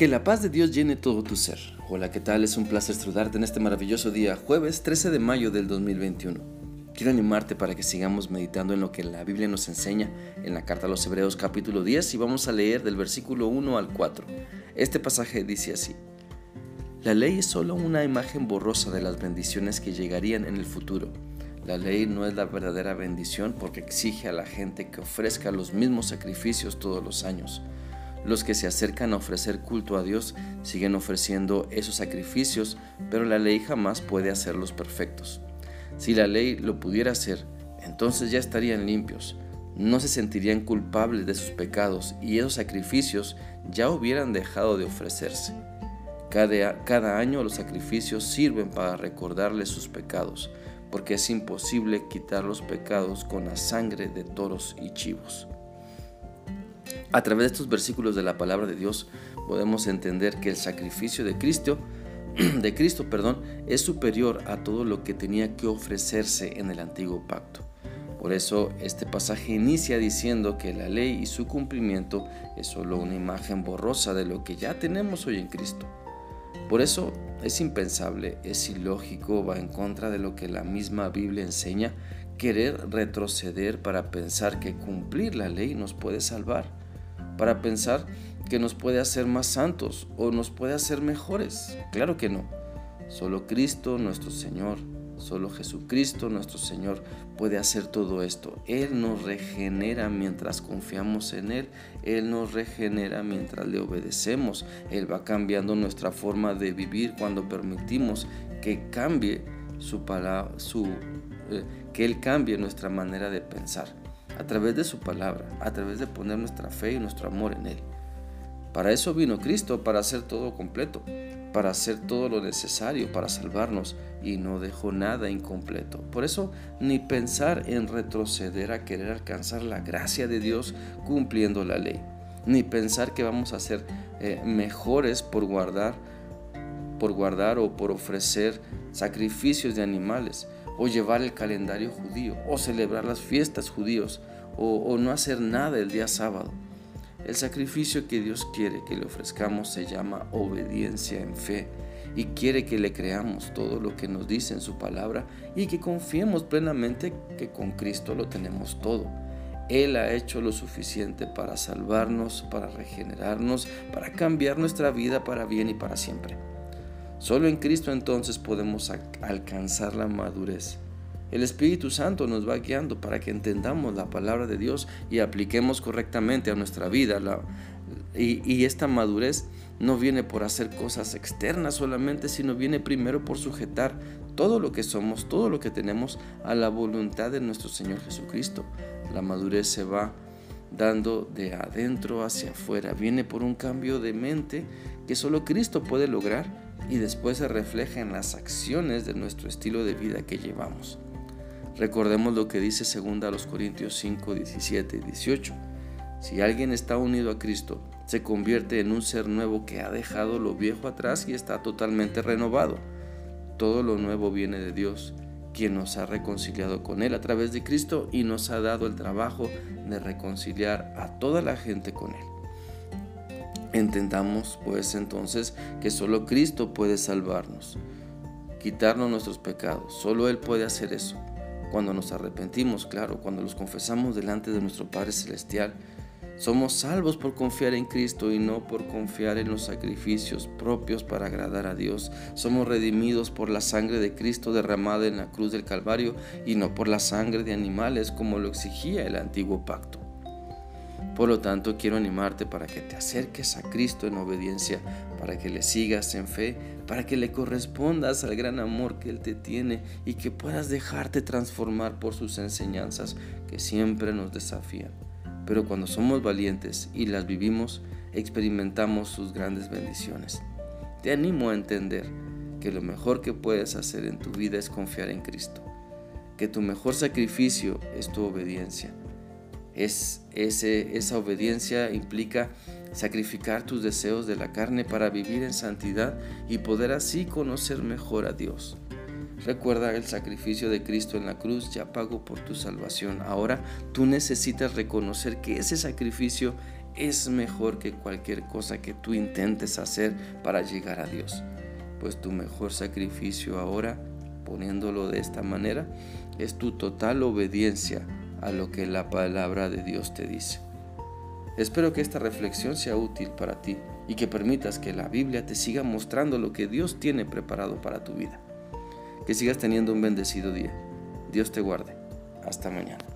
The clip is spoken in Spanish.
Que la paz de Dios llene todo tu ser. Hola, ¿qué tal? Es un placer saludarte en este maravilloso día, jueves 13 de mayo del 2021. Quiero animarte para que sigamos meditando en lo que la Biblia nos enseña en la carta a los Hebreos capítulo 10 y vamos a leer del versículo 1 al 4. Este pasaje dice así. La ley es solo una imagen borrosa de las bendiciones que llegarían en el futuro. La ley no es la verdadera bendición porque exige a la gente que ofrezca los mismos sacrificios todos los años. Los que se acercan a ofrecer culto a Dios siguen ofreciendo esos sacrificios, pero la ley jamás puede hacerlos perfectos. Si la ley lo pudiera hacer, entonces ya estarían limpios, no se sentirían culpables de sus pecados y esos sacrificios ya hubieran dejado de ofrecerse. Cada, cada año los sacrificios sirven para recordarles sus pecados, porque es imposible quitar los pecados con la sangre de toros y chivos. A través de estos versículos de la palabra de Dios podemos entender que el sacrificio de Cristo, de Cristo, perdón, es superior a todo lo que tenía que ofrecerse en el antiguo pacto. Por eso este pasaje inicia diciendo que la ley y su cumplimiento es solo una imagen borrosa de lo que ya tenemos hoy en Cristo. Por eso es impensable, es ilógico, va en contra de lo que la misma Biblia enseña, querer retroceder para pensar que cumplir la ley nos puede salvar para pensar que nos puede hacer más santos o nos puede hacer mejores. Claro que no. Solo Cristo nuestro Señor, solo Jesucristo nuestro Señor puede hacer todo esto. Él nos regenera mientras confiamos en Él. Él nos regenera mientras le obedecemos. Él va cambiando nuestra forma de vivir cuando permitimos que cambie su palabra, su, eh, que Él cambie nuestra manera de pensar a través de su palabra, a través de poner nuestra fe y nuestro amor en Él. Para eso vino Cristo, para hacer todo completo, para hacer todo lo necesario para salvarnos y no dejó nada incompleto. Por eso ni pensar en retroceder a querer alcanzar la gracia de Dios cumpliendo la ley, ni pensar que vamos a ser eh, mejores por guardar por guardar o por ofrecer sacrificios de animales, o llevar el calendario judío, o celebrar las fiestas judíos, o, no hacer nada el día sábado. El sacrificio que Dios quiere que le ofrezcamos se llama obediencia en fe y quiere que le creamos todo lo que nos dice en su palabra y que confiemos plenamente que con Cristo lo tenemos todo. Él ha hecho lo suficiente para salvarnos, para regenerarnos, para cambiar nuestra vida para bien y para siempre. Solo en Cristo entonces podemos alcanzar la madurez. El Espíritu Santo nos va guiando para que entendamos la palabra de Dios y apliquemos correctamente a nuestra vida. y, y esta madurez no viene por hacer cosas externas solamente, sino viene primero por sujetar todo lo que somos, todo lo que tenemos a la voluntad de nuestro Señor Jesucristo. La madurez se va dando de adentro hacia afuera, viene por un cambio de mente que solo Cristo puede lograr y después se refleja en las acciones de nuestro estilo de vida que llevamos. Recordemos lo que dice 2 Corintios 5, 17 y 18. Si alguien está unido a Cristo, se convierte en un ser nuevo que ha dejado lo viejo atrás y está totalmente renovado. Todo lo nuevo viene de Dios, quien nos ha reconciliado con Él a través de Cristo y nos ha dado el trabajo de reconciliar a toda la gente con Él. Entendamos pues entonces que solo Cristo puede salvarnos, quitarnos nuestros pecados. Solo Él puede hacer eso. Cuando nos arrepentimos, claro, cuando los confesamos delante de nuestro Padre Celestial, somos salvos por confiar en Cristo y no por confiar en los sacrificios propios para agradar a Dios. Somos redimidos por la sangre de Cristo derramada en la cruz del Calvario y no por la sangre de animales como lo exigía el antiguo pacto. Por lo tanto, quiero animarte para que te acerques a Cristo en obediencia, para que le sigas en fe, para que le correspondas al gran amor que Él te tiene y que puedas dejarte transformar por sus enseñanzas que siempre nos desafían. Pero cuando somos valientes y las vivimos, experimentamos sus grandes bendiciones. Te animo a entender que lo mejor que puedes hacer en tu vida es confiar en Cristo, que tu mejor sacrificio es tu obediencia es, esa obediencia implica sacrificar tus deseos de la carne para vivir en santidad y poder así conocer mejor a Dios. Recuerda el sacrificio de Cristo en la cruz ya pagó por tu salvación. Ahora tú necesitas reconocer que ese sacrificio es mejor que cualquier cosa que tú intentes hacer para llegar a Dios. Pues tu mejor sacrificio ahora, poniéndolo de esta manera, es tu total obediencia a lo que la palabra de Dios te dice. Espero que esta reflexión sea útil para ti y que permitas que la Biblia te siga mostrando lo que Dios tiene preparado para tu vida. Que sigas teniendo un bendecido día. Dios te guarde. Hasta mañana.